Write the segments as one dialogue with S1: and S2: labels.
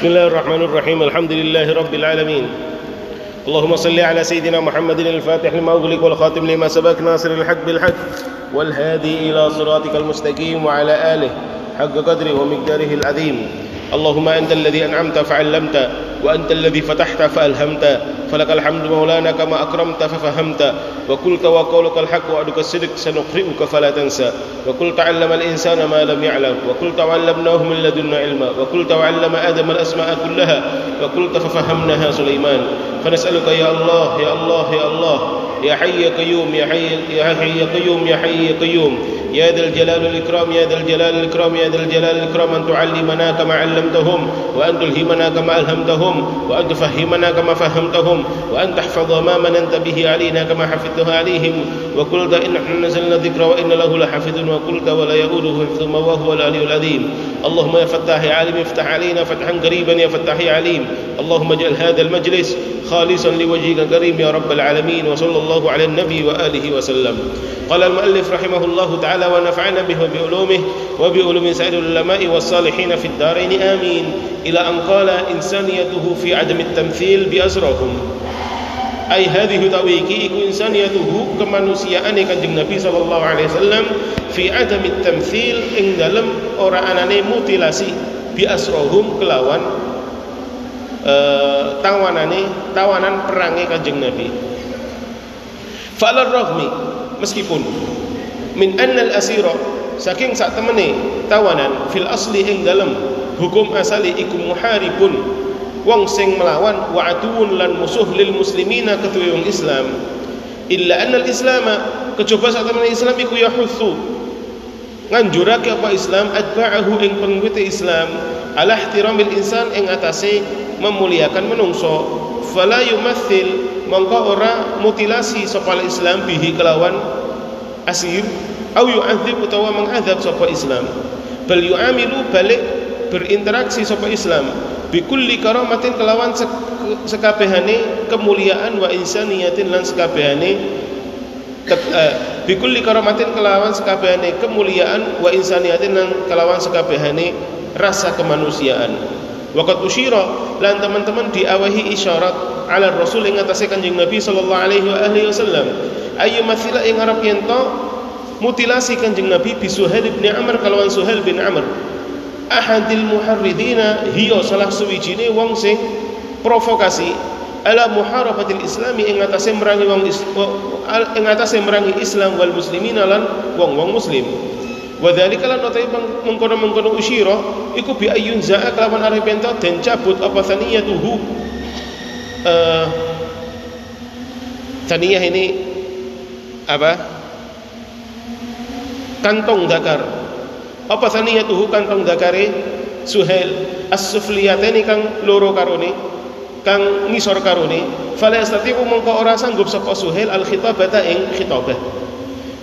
S1: بسم الله الرحمن الرحيم الحمد لله رب العالمين. اللهم صل على سيدنا محمد الفاتح لما أغلق والخاتم لما سبق ناصر الحق بالحق والهادي إلى صراطك المستقيم وعلى آله حق قدره ومقداره العظيم. اللهم أنت الذي أنعمت فعلمت وأنت الذي فتحت فألهمت. فلك الحمد مولانا كما أكرمت ففهمت. وقلت وقولك الحق وعدك الصدق سنقرئك فلا تنسى. وقلت تعلم الإنسان ما لم يعلم. وقلت وعلمناه من لدنا علما. وقلت وعلم آدم الأسماء كلها. وقلت ففهمناها سليمان. فنسألك يا الله يا الله يا الله. يا حي يا قيوم يا حي يا حي يا قيوم يا حي يا قيوم. يا ذا الجلال والإكرام يا ذا الجلال والإكرام يا ذا الجلال والإكرام. أن تعلمنا كما علمتهم وأن تلهمنا كما ألهمتهم وأن تفهمنا كما فهمتهم وأن تحفظ ما مننت به علينا كما حفظته عليهم. وقلت إن نزلنا الذكر وإن له لحافظ وقلت ولا يؤوده حفظهما وهو العلي العظيم. اللهم يا فتاح يا عليم افتح علينا فتحا قريبا يا فتاح عليم اللهم اجعل هذا المجلس خالصا لوجهك الكريم يا رب العالمين وصلى الله على النبي وآله وسلم. قال المؤلف رحمه الله تعالى ونفعنا به وبعلومه وبعلوم سائر العلماء والصالحين في الدارين آمين. إلى أن قال إنسانيته في عدم التمثيل بأسرهم أي هذه تويكي إكو إنسانيته kemanusiaan kanjeng Nabi sallallahu alaihi wasallam fi adam tamthil ing dalam ora anane mutilasi bi asrohum kelawan uh, tawanane tawanan perangi kanjeng Nabi. Fa'al rahmi meskipun. Min annal asira saking sak temene tawanan fil asli ing dalam hukum asali iku muharibun wong sing melawan wa atuun lan musuh lil muslimina ketuwe wong Islam. Illa anna al islam kecoba sak temene Islam iku yahutsu nganjurake apa Islam atba'ahu ing pengikuti Islam ala ihtiramil insan ing atase memuliakan menungso. Fala yumathil mongko ora mutilasi sapa Islam bihi kelawan asir au yu'adzib utawa mengadab sapa Islam. Bal yu'amilu balik berinteraksi sapa Islam. Bikulli karamatin kelawan sekabehane kemuliaan wa insaniyatin lan sekabehane uh, bikulli karamatin kelawan sekabehane kemuliaan wa insaniyatin lan kelawan sekabehane rasa kemanusiaan. Waqat usyira lan teman-teman diawahi isyarat ala Rasul ing atase Kanjeng Nabi sallallahu alaihi wa alihi wasallam. Ayu mathila ing arep yen mutilasi Kanjeng Nabi bi Suhail bin Amr kalawan Suhail bin Amr. Ahadil muharridina hiya salah suwijine wong sing provokasi ala muharabatil islami ing atase merangi wong ing atase merangi Islam wal muslimin lan wong-wong muslim Wadhalika lan utai mengkono-mengkono usyira iku bi ayyun za'a kelawan arep ento den cabut apa thaniyatuhu. Uh, thaniyah ini apa? Kantong dakar. Apa thaniyatuhu kantong dakare? Suhail. As-sufliyatani kang loro karone kang ngisor karone. Fala yastati'u mongko ora sanggup sapa Suhail al-khitabata ing khitabah.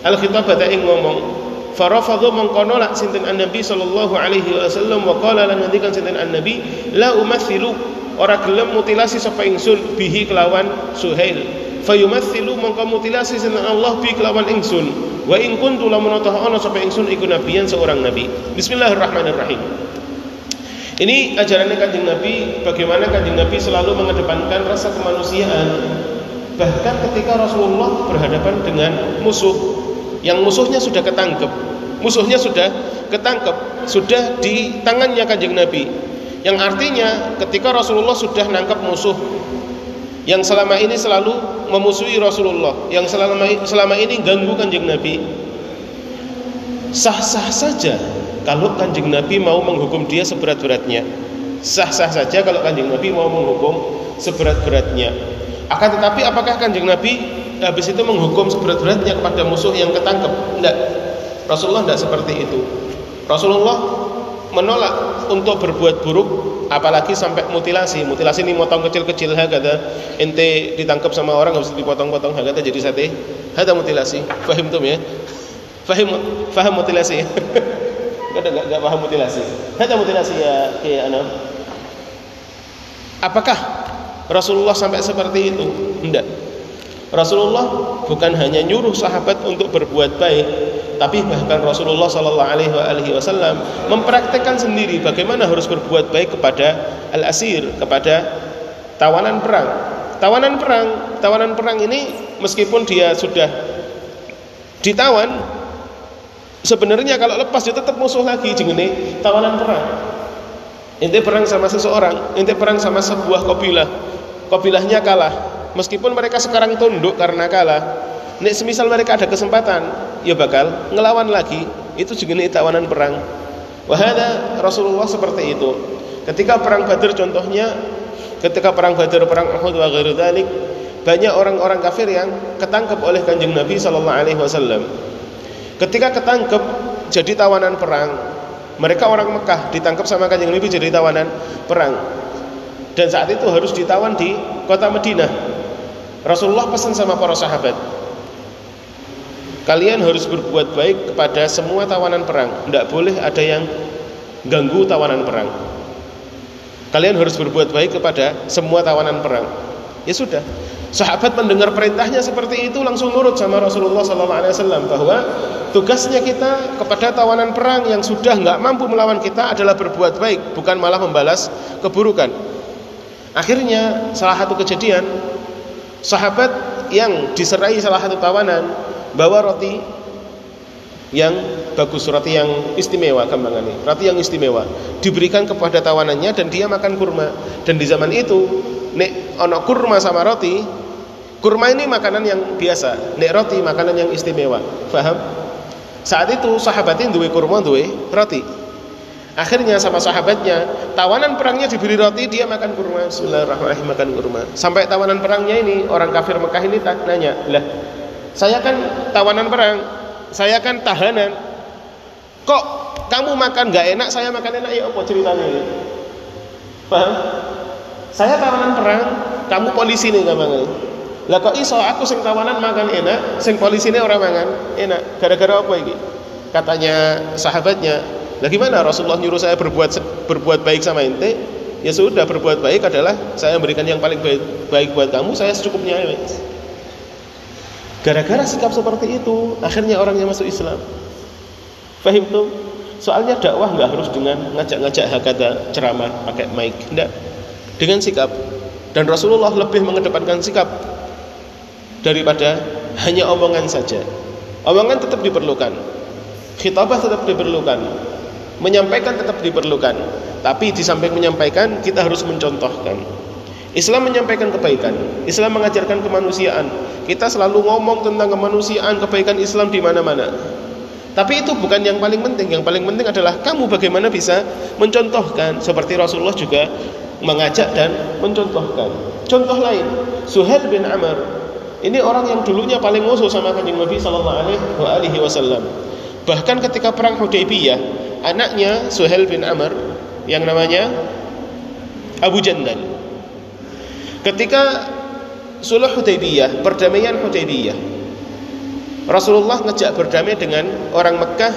S1: Al-khitabata ing ngomong farafadhu mengkono lak sinten an-nabi sallallahu alaihi wasallam wa qala lan ngendikan sinten an-nabi la umathilu. Ora gelem mutilasi sapa ingsun bihi kelawan Suhail. Fayumathilu mongko mutilasi sinten Allah bi kelawan ingsun. Wa in kuntu lamun ana sapa ingsun iku nabiyan seorang nabi. Bismillahirrahmanirrahim. Ini ajarannya kanjeng Nabi bagaimana kanjeng Nabi selalu mengedepankan rasa kemanusiaan. Bahkan ketika Rasulullah berhadapan dengan musuh yang musuhnya sudah ketangkep. Musuhnya sudah ketangkep. Sudah di tangannya kanjeng Nabi. Yang artinya ketika Rasulullah sudah nangkap musuh yang selama ini selalu memusuhi Rasulullah yang selama selama ini ganggu kanjeng Nabi sah-sah saja kalau kanjeng Nabi mau menghukum dia seberat-beratnya. Sah-sah saja kalau kanjeng Nabi mau menghukum seberat-beratnya. Akan tetapi apakah kanjeng Nabi habis itu menghukum seberat-beratnya kepada musuh yang ketangkep. Tidak Rasulullah tidak seperti itu. Rasulullah menolak untuk berbuat buruk apalagi sampai mutilasi. Mutilasi ini motong kecil-kecil kata ente ditangkap sama orang harus dipotong-potong kata jadi sate. Ada mutilasi. Fahim tuh ya? Fahim faham mutilasi? Gak, gak, gak paham mutilasi. Ada mutilasi ya kayak anak. Apakah Rasulullah sampai seperti itu? Tidak. Rasulullah bukan hanya nyuruh sahabat untuk berbuat baik, tapi bahkan Rasulullah Shallallahu Alaihi Wasallam mempraktekkan sendiri bagaimana harus berbuat baik kepada al-asir, kepada tawanan perang. Tawanan perang, tawanan perang ini meskipun dia sudah ditawan, sebenarnya kalau lepas dia tetap musuh lagi, jengene tawanan perang. Inti perang sama seseorang, inti perang sama sebuah kabilah, kabilahnya kalah. Meskipun mereka sekarang tunduk karena kalah, Nek semisal mereka ada kesempatan, ya bakal ngelawan lagi. Itu juga nih tawanan perang. Wahada Rasulullah seperti itu. Ketika perang Badar contohnya, ketika perang Badar, perang Uhud wa ghairu banyak orang-orang kafir yang ketangkep oleh Kanjeng Nabi sallallahu alaihi wasallam. Ketika ketangkep jadi tawanan perang, mereka orang Mekah ditangkap sama Kanjeng Nabi jadi tawanan perang. Dan saat itu harus ditawan di kota Madinah. Rasulullah pesan sama para sahabat, Kalian harus berbuat baik kepada semua tawanan perang. Tidak boleh ada yang ganggu tawanan perang. Kalian harus berbuat baik kepada semua tawanan perang. Ya sudah. Sahabat mendengar perintahnya seperti itu langsung nurut sama Rasulullah SAW bahwa tugasnya kita kepada tawanan perang yang sudah nggak mampu melawan kita adalah berbuat baik, bukan malah membalas keburukan. Akhirnya salah satu kejadian sahabat yang diserai salah satu tawanan bawa roti yang bagus, roti yang istimewa ini roti yang istimewa diberikan kepada tawanannya dan dia makan kurma. Dan di zaman itu nek ono kurma sama roti, kurma ini makanan yang biasa, nek roti makanan yang istimewa. Faham? Saat itu sahabatnya duwe kurma, duwe roti. Akhirnya sama sahabatnya, tawanan perangnya diberi roti, dia makan kurma. Bismillahirrahmanirrahim makan kurma. Sampai tawanan perangnya ini orang kafir Mekah ini tak nanya, "Lah, saya kan tawanan perang, saya kan tahanan. Kok kamu makan gak enak, saya makan enak ya apa ceritanya ini? Paham? Saya tawanan perang, kamu polisi nih gampang Lah kok iso aku sing tawanan makan enak, sing polisi ini orang makan enak. Gara-gara apa ini? Katanya sahabatnya, lah gimana Rasulullah nyuruh saya berbuat berbuat baik sama ente? Ya sudah berbuat baik adalah saya memberikan yang paling baik, baik buat kamu, saya secukupnya. Ya. Gara-gara sikap seperti itu, akhirnya orangnya masuk Islam. Fahim tuh? Soalnya dakwah nggak harus dengan ngajak-ngajak hakata ceramah pakai mic, enggak. Dengan sikap. Dan Rasulullah lebih mengedepankan sikap daripada hanya omongan saja. Omongan tetap diperlukan. Khitabah tetap diperlukan. Menyampaikan tetap diperlukan. Tapi di samping menyampaikan, kita harus mencontohkan. Islam menyampaikan kebaikan. Islam mengajarkan kemanusiaan. Kita selalu ngomong tentang kemanusiaan, kebaikan Islam di mana-mana. Tapi itu bukan yang paling penting. Yang paling penting adalah kamu bagaimana bisa mencontohkan seperti Rasulullah juga mengajak dan mencontohkan. Contoh lain, Suhail bin Amr. Ini orang yang dulunya paling musuh sama Kanjeng Nabi sallallahu alaihi wasallam. Bahkan ketika perang Hudaybiyah, anaknya Suhail bin Amr yang namanya Abu Jandal. Ketika Sulh Hudaybiyah, perdamaian Hudaybiyah. Rasulullah ngejak berdamai dengan orang Mekah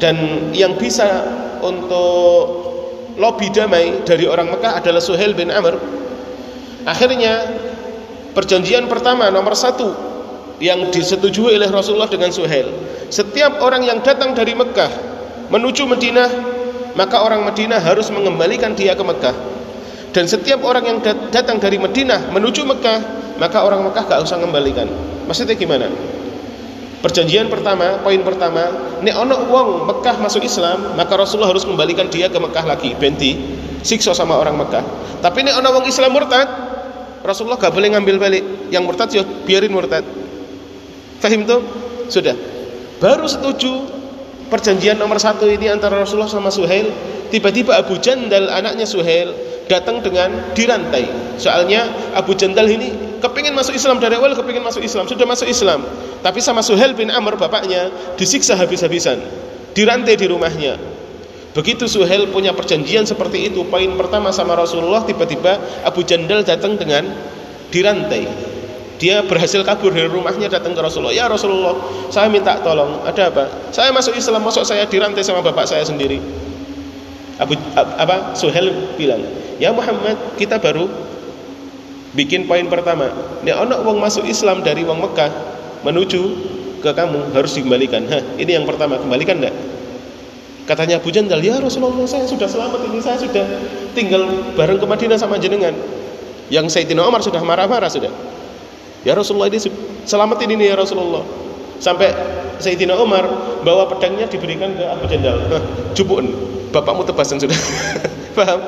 S1: dan yang bisa untuk lobby damai dari orang Mekah adalah Suhail bin Amr. Akhirnya perjanjian pertama nomor satu yang disetujui oleh Rasulullah dengan Suhail. Setiap orang yang datang dari Mekah menuju Madinah, maka orang Madinah harus mengembalikan dia ke Mekah. Dan setiap orang yang datang dari Madinah menuju Mekah maka orang Mekah gak usah mengembalikan maksudnya gimana? Perjanjian pertama poin pertama ini ono uang Mekah masuk Islam maka Rasulullah harus kembalikan dia ke Mekah lagi. Benti siksa sama orang Mekah. Tapi ini ono uang Islam murtad Rasulullah gak boleh ngambil balik. Yang murtad ya biarin murtad fahim tuh sudah baru setuju perjanjian nomor satu ini antara Rasulullah sama Suhail tiba-tiba Abu Jandal anaknya Suhail datang dengan dirantai. Soalnya Abu Jandal ini kepingin masuk Islam dari awal kepingin masuk Islam, sudah masuk Islam. Tapi sama Suhail bin Amr bapaknya disiksa habis-habisan, dirantai di rumahnya. Begitu Suhail punya perjanjian seperti itu, poin pertama sama Rasulullah tiba-tiba Abu Jandal datang dengan dirantai. Dia berhasil kabur dari rumahnya datang ke Rasulullah. Ya Rasulullah, saya minta tolong. Ada apa? Saya masuk Islam, masuk saya dirantai sama bapak saya sendiri. Abu apa? Suhail bilang, Ya Muhammad, kita baru bikin poin pertama. Nek ana wong masuk Islam dari wong Mekah menuju ke kamu harus dikembalikan. Hah, ini yang pertama, kembalikan enggak? Katanya Abu Jandal, ya Rasulullah saya sudah selamat ini, saya sudah tinggal bareng ke Madinah sama jenengan. Yang Sayyidina Umar sudah marah-marah sudah. Ya Rasulullah ini selamat ini ya Rasulullah. Sampai Sayyidina Umar bawa pedangnya diberikan ke Abu Jandal. Jubun, bapakmu tebasan sudah. Paham?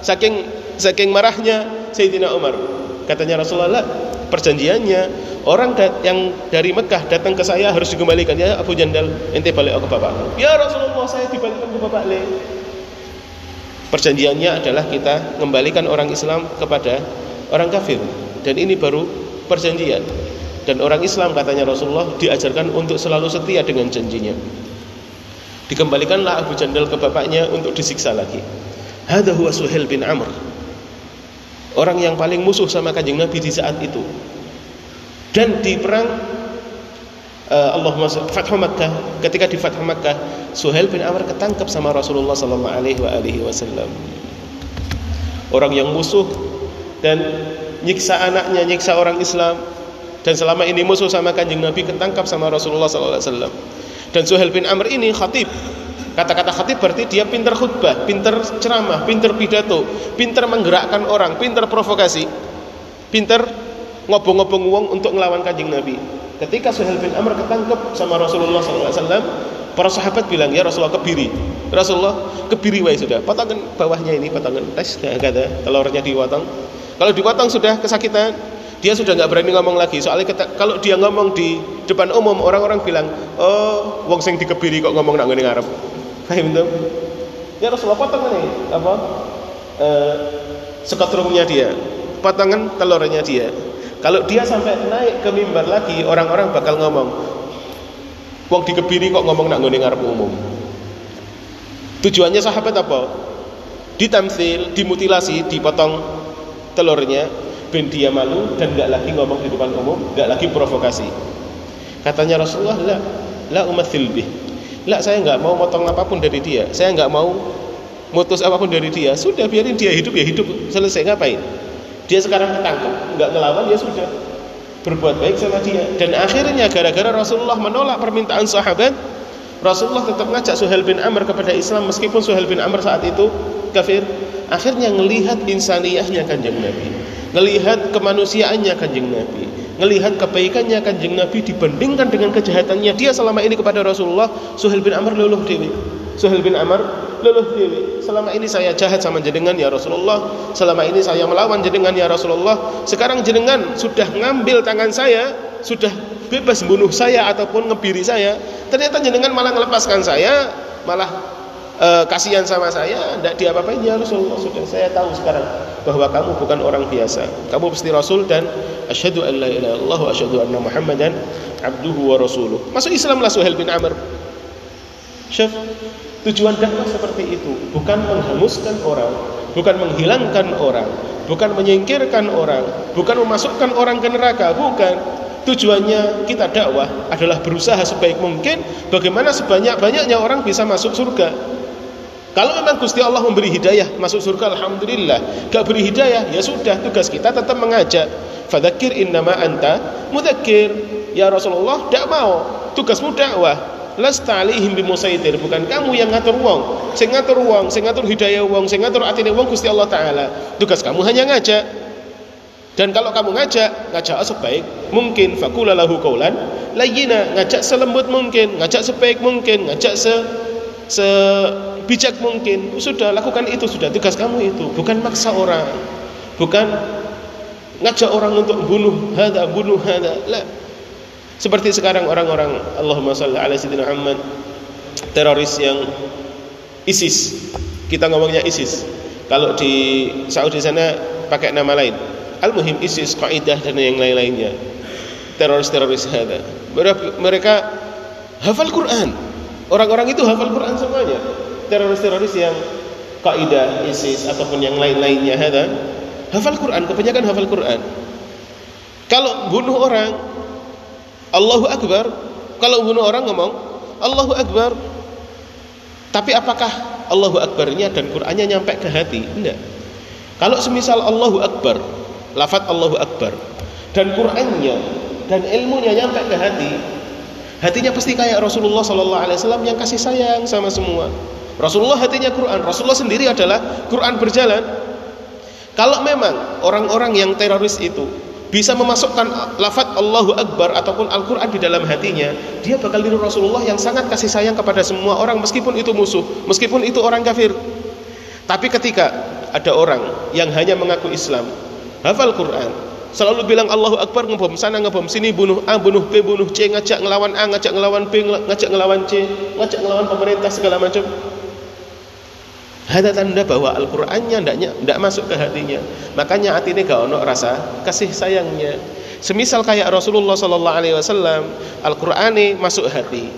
S1: Saking saking marahnya Sayyidina Umar. Katanya Rasulullah, perjanjiannya orang yang dari Mekah datang ke saya harus dikembalikan ya Abu Jandal ente balik ke bapak ya Rasulullah saya dibalikkan ke bapak le perjanjiannya adalah kita mengembalikan orang Islam kepada orang kafir dan ini baru perjanjian. Dan orang Islam katanya Rasulullah diajarkan untuk selalu setia dengan janjinya. Dikembalikanlah Abu Jandal ke bapaknya untuk disiksa lagi. Hadha huwa Suhail bin Amr. Orang yang paling musuh sama kanjeng Nabi di saat itu. Dan di perang uh, Allahumma Fathu Makkah ketika di Fathu Makkah Suhail bin Amr ketangkep sama Rasulullah sallallahu alaihi wasallam. Orang yang musuh dan nyiksa anaknya nyiksa orang Islam dan selama ini musuh sama kanjeng Nabi ketangkap sama Rasulullah wasallam dan Suhail bin Amr ini khatib Kata-kata khatib berarti dia pintar khutbah, pintar ceramah, pintar pidato, pintar menggerakkan orang, pintar provokasi, pintar ngobong-ngobong uang untuk ngelawan kanjeng Nabi. Ketika Suhail bin Amr ketangkep sama Rasulullah SAW, para sahabat bilang, ya Rasulullah kebiri. Rasulullah kebiri wae sudah. Potongan bawahnya ini, potongan tes, kata telurnya dipotong. Kalau dipotong sudah kesakitan, dia sudah nggak berani ngomong lagi. Soalnya kita, kalau dia ngomong di depan umum, orang-orang bilang, oh, wong sing dikebiri kok ngomong nak ngene ngarep. Paham itu? Ya Rasulullah potong ini apa? Eh, sekotrumnya dia, potongan telurnya dia. Kalau dia sampai naik ke mimbar lagi, orang-orang bakal ngomong, wong dikebiri kok ngomong nak ngene ngarep umum. Tujuannya sahabat apa? Ditamsil, dimutilasi, dipotong telurnya, ben dia malu dan nggak lagi ngomong di depan umum, nggak lagi provokasi. Katanya Rasulullah, la, la umathil bih. Lah saya nggak mau motong apa pun dari dia. Saya nggak mau mutus apa pun dari dia. Sudah biarin dia hidup ya hidup. Selesai ngapain? Dia sekarang ketangkep, nggak ngelawan ya sudah. Berbuat baik sama dia. Dan akhirnya gara-gara Rasulullah menolak permintaan sahabat, Rasulullah tetap ngajak Suhail bin Amr kepada Islam meskipun Suhail bin Amr saat itu kafir. Akhirnya ngelihat insaniyahnya kanjeng Nabi, ngelihat kemanusiaannya kanjeng Nabi, melihat kebaikannya kanjeng Nabi dibandingkan dengan kejahatannya. Dia selama ini kepada Rasulullah Suhail bin Amr luluh dewi. Suhail bin Amr luluh dewi. Selama ini saya jahat sama jenengan ya Rasulullah. Selama ini saya melawan jenengan ya Rasulullah. Sekarang jenengan sudah ngambil tangan saya sudah bebas bunuh saya ataupun ngebiri saya ternyata jenengan malah melepaskan saya malah uh, kasihan sama saya tidak diapa-apain ya Rasulullah sudah saya tahu sekarang bahwa kamu bukan orang biasa. Kamu pasti Rasul dan asyhadu an la ilaha illallah wa asyhadu anna muhammadan abduhu wa rasuluh. Masuk Islam lah Suhail bin Amr. Syekh tujuan dakwah seperti itu bukan menghanguskan orang bukan menghilangkan orang bukan menyingkirkan orang bukan memasukkan orang ke neraka bukan tujuannya kita dakwah adalah berusaha sebaik mungkin bagaimana sebanyak-banyaknya orang bisa masuk surga kalau memang Gusti Allah memberi hidayah masuk surga alhamdulillah. Gak beri hidayah ya sudah tugas kita tetap mengajak. Fadzakir innama anta mudzakir. Ya Rasulullah tidak mau. Tugasmu dakwah. Lasta alaihim bimusaitir. Bukan kamu yang ngatur wong. Sing ngatur wong, sing ngatur hidayah wong, sing ngatur atine wong Gusti Allah taala. Tugas kamu hanya ngajak. Dan kalau kamu ngajak, ngajak sebaik mungkin. Fakula lahu qaulan layyina, ngajak selembut mungkin, ngajak sebaik mungkin, ngajak se se bijak mungkin. Sudah lakukan itu. Sudah tugas kamu itu. Bukan maksa orang. Bukan ngajak orang untuk bunuh hada bunuh hada lah seperti sekarang orang-orang Allahumma salli ala sayyidina Muhammad teroris yang ISIS. Kita ngomongnya ISIS. Kalau di Saudi sana pakai nama lain al-muhim ISIS Qaidah dan yang lain-lainnya. Teroris-teroris hada. Mereka hafal Quran. Orang-orang itu hafal Quran semuanya. Teroris-teroris yang kaidah ISIS ataupun yang lain-lainnya ada hafal Quran. Kebanyakan hafal Quran. Kalau bunuh orang Allahu Akbar. Kalau bunuh orang ngomong Allahu Akbar. Tapi apakah Allahu Akbarnya dan Qurannya nyampe ke hati? Enggak. Kalau semisal Allahu Akbar lafaz Allahu Akbar dan Qurannya dan ilmunya nyampe ke hati Hatinya pasti kayak Rasulullah sallallahu alaihi wasallam yang kasih sayang sama semua. Rasulullah hatinya Quran. Rasulullah sendiri adalah Quran berjalan. Kalau memang orang-orang yang teroris itu bisa memasukkan lafaz Allahu Akbar ataupun Al-Quran di dalam hatinya, dia bakal niru Rasulullah yang sangat kasih sayang kepada semua orang meskipun itu musuh, meskipun itu orang kafir. Tapi ketika ada orang yang hanya mengaku Islam, hafal Quran, selalu bilang Allahu Akbar ngebom sana ngebom sini bunuh A bunuh B bunuh C ngajak ngelawan A ngajak ngelawan B ngajak ngelawan C ngajak ngelawan pemerintah segala macam ada tanda bahwa Al-Qur'annya ndaknya ndak masuk ke hatinya. Makanya hati ini gak ono rasa kasih sayangnya. Semisal kayak Rasulullah sallallahu alaihi wasallam, Al-Qur'ani masuk hati.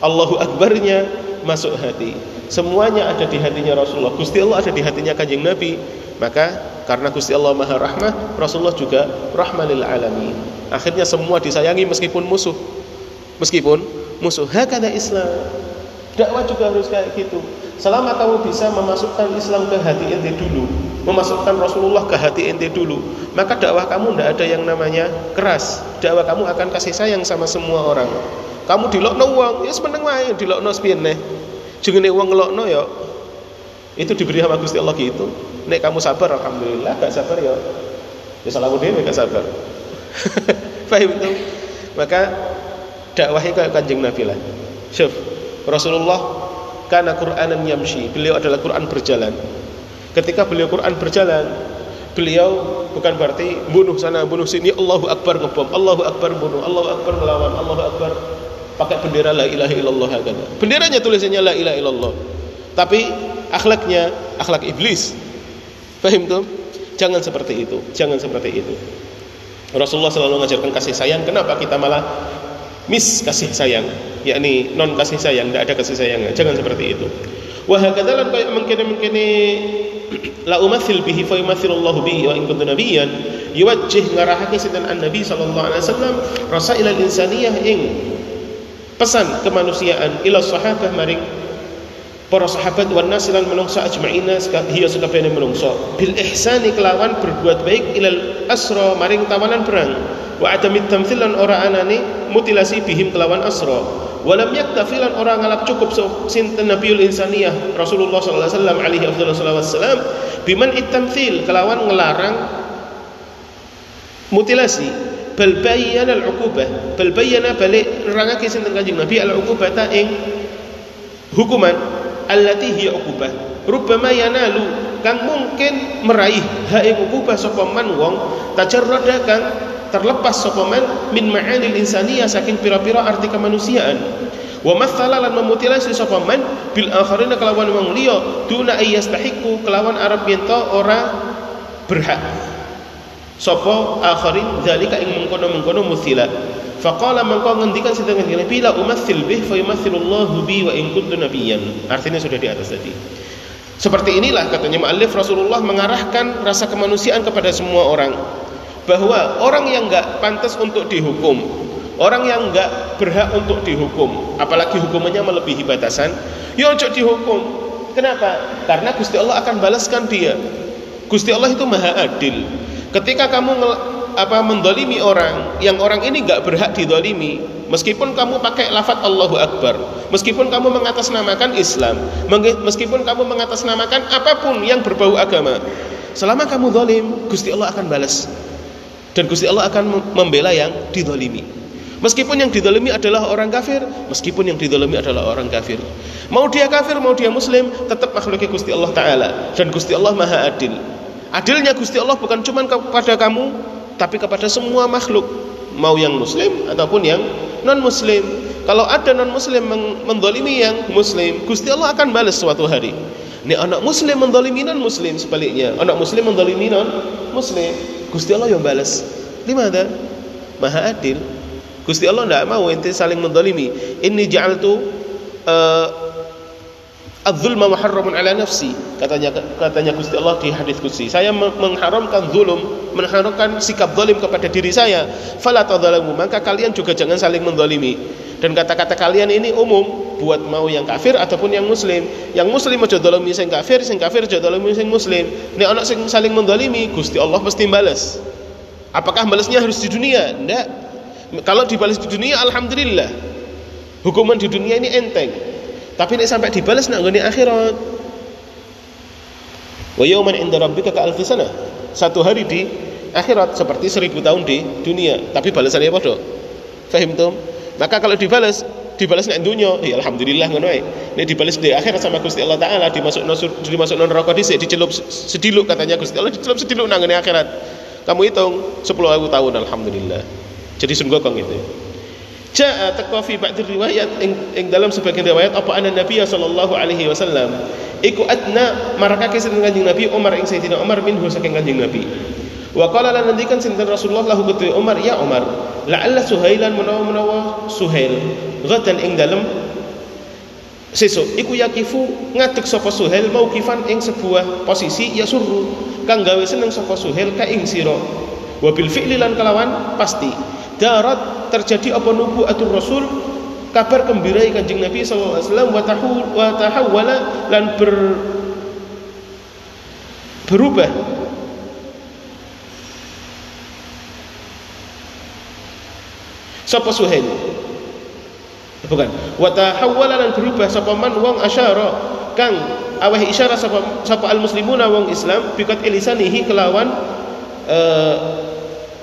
S1: Allahu akbarnya masuk hati. Semuanya ada di hatinya Rasulullah. Gusti Allah ada di hatinya Kanjeng Nabi. Maka karena Gusti Allah Maha Rahmah, Rasulullah juga rahmanil alamin. Akhirnya semua disayangi meskipun musuh. Meskipun musuh. Hakada Islam. Dakwah juga harus kayak gitu. Selama kamu bisa memasukkan Islam ke hati ente dulu, memasukkan Rasulullah ke hati ente dulu, maka dakwah kamu tidak ada yang namanya keras. Dakwah kamu akan kasih sayang sama semua orang. Kamu dilokno uang, ya semeneng wae dilokno neh. Jengene uang ngelokno ya itu diberi sama Gusti Allah gitu. Nek kamu sabar alhamdulillah, gak sabar ya. Ya salahmu dhewe gak sabar. Paham itu? Maka dakwahnya kayak Kanjeng Nabi lah. Syuf, Rasulullah karena Qur'anan yamshi. Beliau adalah Quran berjalan. Ketika beliau Quran berjalan beliau bukan berarti bunuh sana bunuh sini Allahu Akbar ngebom Allahu Akbar bunuh Allahu Akbar melawan Allahu Akbar pakai bendera la ilaha illallah kata. Benderanya tulisannya la ilaha illallah. Tapi akhlaknya akhlak iblis paham tuh? Jangan seperti itu jangan seperti itu. Rasulullah selalu mengajarkan kasih sayang. Kenapa kita malah mis kasih sayang? Yakni non kasih sayang tidak ada kasih sayang. Jangan seperti itu. Wa hakadha lan kaya mengkene-mengkene la umathil bihi fa yumathilullahu bihi wa in kuntu nabiyyan yuwajjih ngarahake sinten an-nabi sallallahu alaihi wasallam rasailal insaniyah ing pesan kemanusiaan ila sahabah maring para sahabat wan nasilan menungsa ajma'ina hiya sakabehane menungsa. Bil ihsani kelawan berbuat baik ilal asra maring tawanan perang. Wa adamit tamthilan ora anane mutilasi bihim kelawan asra. Walam yaktafilan ora ngalap cukup sinten nabiyul insaniyah Rasulullah sallallahu alaihi wasallam alaihi afdhalus wassalam biman itamthil kelawan ngelarang mutilasi. Bal bayyana al uqubah bal bayyana balik nerangake sinten kanjeng Nabi al uqubata ing hukuman allati hiya uqubah. Rubbama yanalu kang mungkin meraih ha ing uqubah sapa man wong tajarrada kang terlepas sapa min ma'anil insaniyah saking pira-pira arti kemanusiaan. Wa mathala lan memutilasi sapa man bil akharina kelawan wong liya duna ayyastahiqu kelawan arab yen ora berhak. Sapa akharin zalika ing mengkono-mengkono muthila faqala mengko ngendikan sedang ngene bila umatsil bih fa yumathilullahu bi wa in kuntu nabiyyan artinya sudah di atas tadi seperti inilah katanya muallif Rasulullah mengarahkan rasa kemanusiaan kepada semua orang bahwa orang yang nggak pantas untuk dihukum, orang yang nggak berhak untuk dihukum, apalagi hukumannya melebihi batasan, ya ojo dihukum. Kenapa? Karena Gusti Allah akan balaskan dia. Gusti Allah itu maha adil. Ketika kamu apa mendolimi orang yang orang ini nggak berhak didolimi, meskipun kamu pakai lafat Allahu Akbar, meskipun kamu mengatasnamakan Islam, meskipun kamu mengatasnamakan apa pun yang berbau agama, selama kamu dolim, Gusti Allah akan balas. Dan Gusti Allah akan membela yang didolimi. Meskipun yang didolimi adalah orang kafir meskipun yang didolimi adalah orang kafir. Mau dia kafir mau dia muslim tetap makhluknya Gusti Allah Ta'ala. Dan Gusti Allah maha adil. Adilnya Gusti Allah bukan cuma kepada kamu tapi kepada semua makhluk mau yang muslim ataupun yang non muslim kalau ada non muslim mendolimi yang muslim Gusti Allah akan balas suatu hari ini anak muslim mendolimi non muslim sebaliknya anak muslim mendolimi non muslim Gusti Allah yang balas. Limada? Maha adil. Gusti Allah tidak mau ente saling mendolimi. Ini ja'altu uh, Az-zulma muharramun ala nafsi katanya katanya Gusti Allah di hadis qudsi. Saya mengharamkan zulum mengharamkan sikap zalim kepada diri saya. Fala tadzalamu maka kalian juga jangan saling mendolimi dan kata-kata kalian ini umum buat mau yang kafir ataupun yang muslim. Yang muslim aja dolimi sing kafir sing kafir aja dolimi sing muslim. Nek ana sing saling mendolimi Gusti Allah pasti balas apakah balasnya harus di dunia? Ndak. Kalau dibalas di dunia alhamdulillah. Hukuman di dunia ini enteng. Tapi ini sampai dibalas nak gini akhirat. Wa yawman inda rabbika ka alfi sana. Satu hari di akhirat seperti seribu tahun di dunia. Tapi balasannya apa dok? Fahim tuh? Maka kalau dibalas dibalas nek dunia ya alhamdulillah ngono ae nek di akhirat sama Gusti Allah taala dimasuk dimasuk non neraka dhisik dicelup sediluk katanya Gusti Allah dicelup sediluk nang akhirat kamu hitung 10.000 tahun alhamdulillah jadi sungguh kong itu Ja'a taqwa fi ba'd riwayat ing, dalam sebagian riwayat apa anna Nabi sallallahu alaihi wasallam iku adna marakake sinten Kanjeng Nabi Umar ing Sayyidina Umar minhu saking Kanjeng Nabi. Wa qala lan nandikan sinten Rasulullah lahu kutu Umar ya Umar la'alla Suhailan menawa-menawa Suhail gadan ing dalam sesuk. Iku yakifu ngadeg sapa Suhail mau kifan ing sebuah posisi ya suruh kang gawe seneng sapa Suhail ka ing sira. Wa bil fi'li lan kelawan pasti darat terjadi apa nubu atur rasul? Kabar gembira kanjeng Nabi sallallahu alaihi wasallam wa tahul wa tahawwala lan ber berubah. Sapa suhail? Bukan. Wa tahawwala lan berubah. Sapa man? Wong asyara. Kang aweh isyarah sapa sapa al muslimuna wong Islam bikat ilisanihi kelawan uh,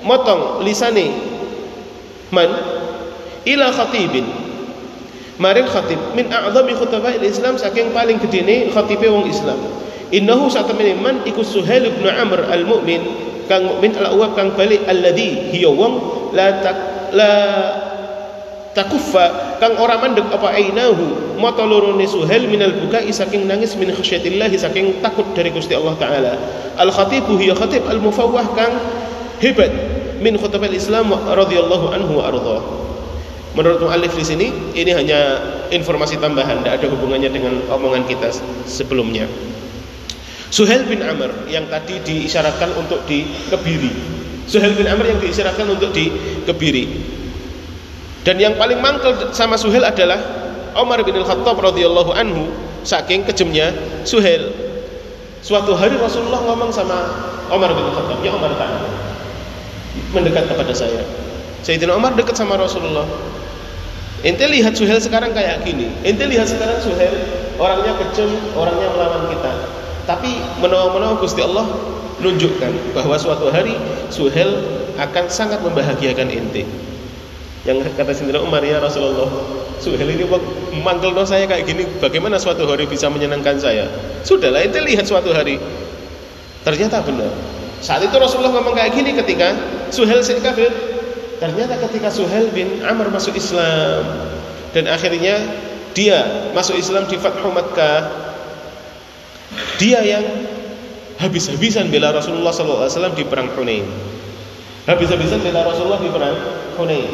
S1: motong lisane man? Ila khatibin. Maring khatib. Min a'zami khutbah Islam saking paling gedene khatibe wong Islam. Innahu satamene man iku Suhail bin Amr al-Mu'min kang mukmin al-awwab kang balik alladhi hiya wong la tak la takuffa kang ora mandeg apa ainahu. Mata lorone Suhail minal bukai saking nangis min khasyatillah saking takut dari Gusti Allah taala. Al khatibu hiya khatib al mufawwah kang hebat min khutbah Islam radhiyallahu anhu wa ardhah. Menurut muallif di sini ini hanya informasi tambahan, tidak ada hubungannya dengan omongan kita sebelumnya. Suhail bin Amr yang tadi diisyaratkan untuk dikebiri. Suhail bin Amr yang diisyaratkan untuk dikebiri. Dan yang paling mangkel sama Suhail adalah Umar bin Al-Khattab radhiyallahu anhu saking kejemnya Suhail. Suatu hari Rasulullah ngomong sama Umar bin Al-Khattab, "Ya Umar tak mendekat kepada saya. Sayyidina Umar dekat sama Rasulullah. Ente lihat Suhail sekarang kayak gini. Ente lihat sekarang Suhail orangnya kejam, orangnya melawan kita. Tapi menawa-menawa Gusti Allah nunjukkan bahwa suatu hari Suhail akan sangat membahagiakan ente. Yang kata Sayyidina Umar ya Rasulullah, Suhail ini manggil saya kayak gini, bagaimana suatu hari bisa menyenangkan saya? Sudahlah, ente lihat suatu hari. Ternyata benar. Saat itu Rasulullah ngomong kayak gini ketika Suhail bin kafir. Ternyata ketika Suhail bin Amr masuk Islam dan akhirnya dia masuk Islam di Fathu Makkah, dia yang habis-habisan bela Rasulullah SAW di perang Hunain. Habis-habisan bela Rasulullah di perang Hunain.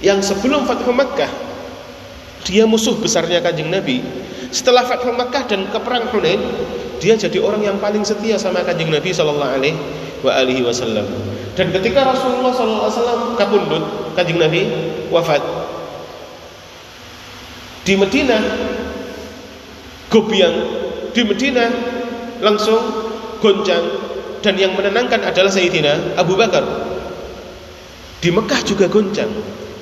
S1: Yang sebelum Fathu Makkah, dia musuh besarnya kanjeng Nabi. Setelah Fathu Makkah dan ke perang Hunain, dia jadi orang yang paling setia sama kanjeng Nabi Shallallahu Alaihi Wasallam. Dan ketika Rasulullah Shallallahu Alaihi Wasallam kapundut, kanjeng Nabi wafat di Medina, Gobiang di Medina langsung goncang dan yang menenangkan adalah Sayyidina Abu Bakar. Di Mekah juga goncang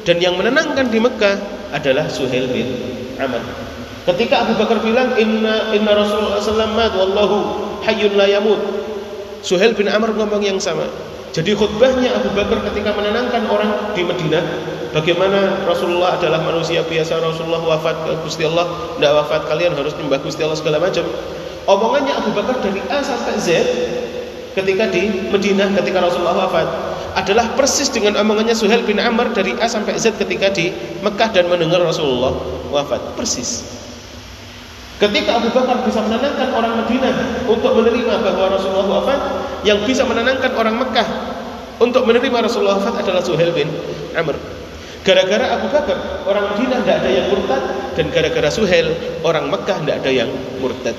S1: dan yang menenangkan di Mekah adalah Suhail bin Amr. Ketika Abu Bakar bilang inna inna Rasulullah sallallahu mat wallahu hayyun la yamut. Suhail bin Amr ngomong yang sama. Jadi khutbahnya Abu Bakar ketika menenangkan orang di Madinah bagaimana Rasulullah adalah manusia biasa Rasulullah wafat Gusti Allah tidak wafat kalian harus menyembah Gusti Allah segala macam. Omongannya Abu Bakar dari A sampai Z ketika di Madinah ketika Rasulullah wafat adalah persis dengan omongannya Suhail bin Amr dari A sampai Z ketika di Mekah dan mendengar Rasulullah wafat persis. Ketika Abu Bakar bisa menenangkan orang Madinah untuk menerima bahwa Rasulullah wafat, yang bisa menenangkan orang Mekah untuk menerima Rasulullah wafat adalah Suhail bin Amr. Gara-gara Abu Bakar, orang Madinah tidak ada yang murtad dan gara-gara Suhail, orang Mekah tidak ada yang murtad.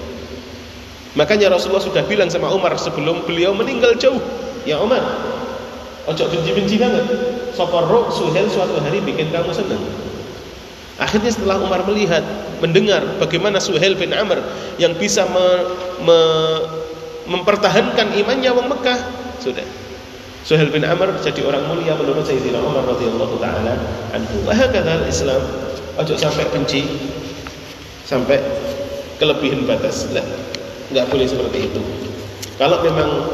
S1: Makanya Rasulullah sudah bilang sama Umar sebelum beliau meninggal jauh, "Ya Umar, ojo benci-benci banget. Roh Suhail suatu hari bikin kamu senang." Akhirnya setelah Umar melihat, mendengar bagaimana Suhail bin Amr yang bisa me, me, mempertahankan imannya wong Mekah, sudah. Suhail bin Amr jadi orang mulia menurut Sayyidina Umar radhiyallahu taala anhu. Wa Islam ojo sampai benci sampai kelebihan batas lah nggak boleh seperti itu kalau memang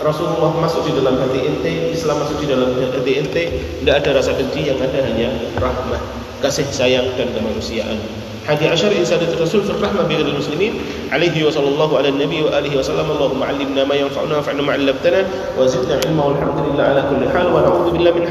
S1: Rasulullah masuk di dalam hati ente, Islam masuk di dalam hati ente, tidak ada rasa benci, yang ada hanya rahmah, kasih sayang dan kemanusiaan. Hadi ashar insan Rasul fi rahmah bi muslimin alaihi wa sallallahu ala nabi wa alihi wa sallam Allahumma 'allimna ma yanfa'una wa fa'na ma 'allamtana wa zidna ilma walhamdulillah ala kulli hal wa na'udzu billahi min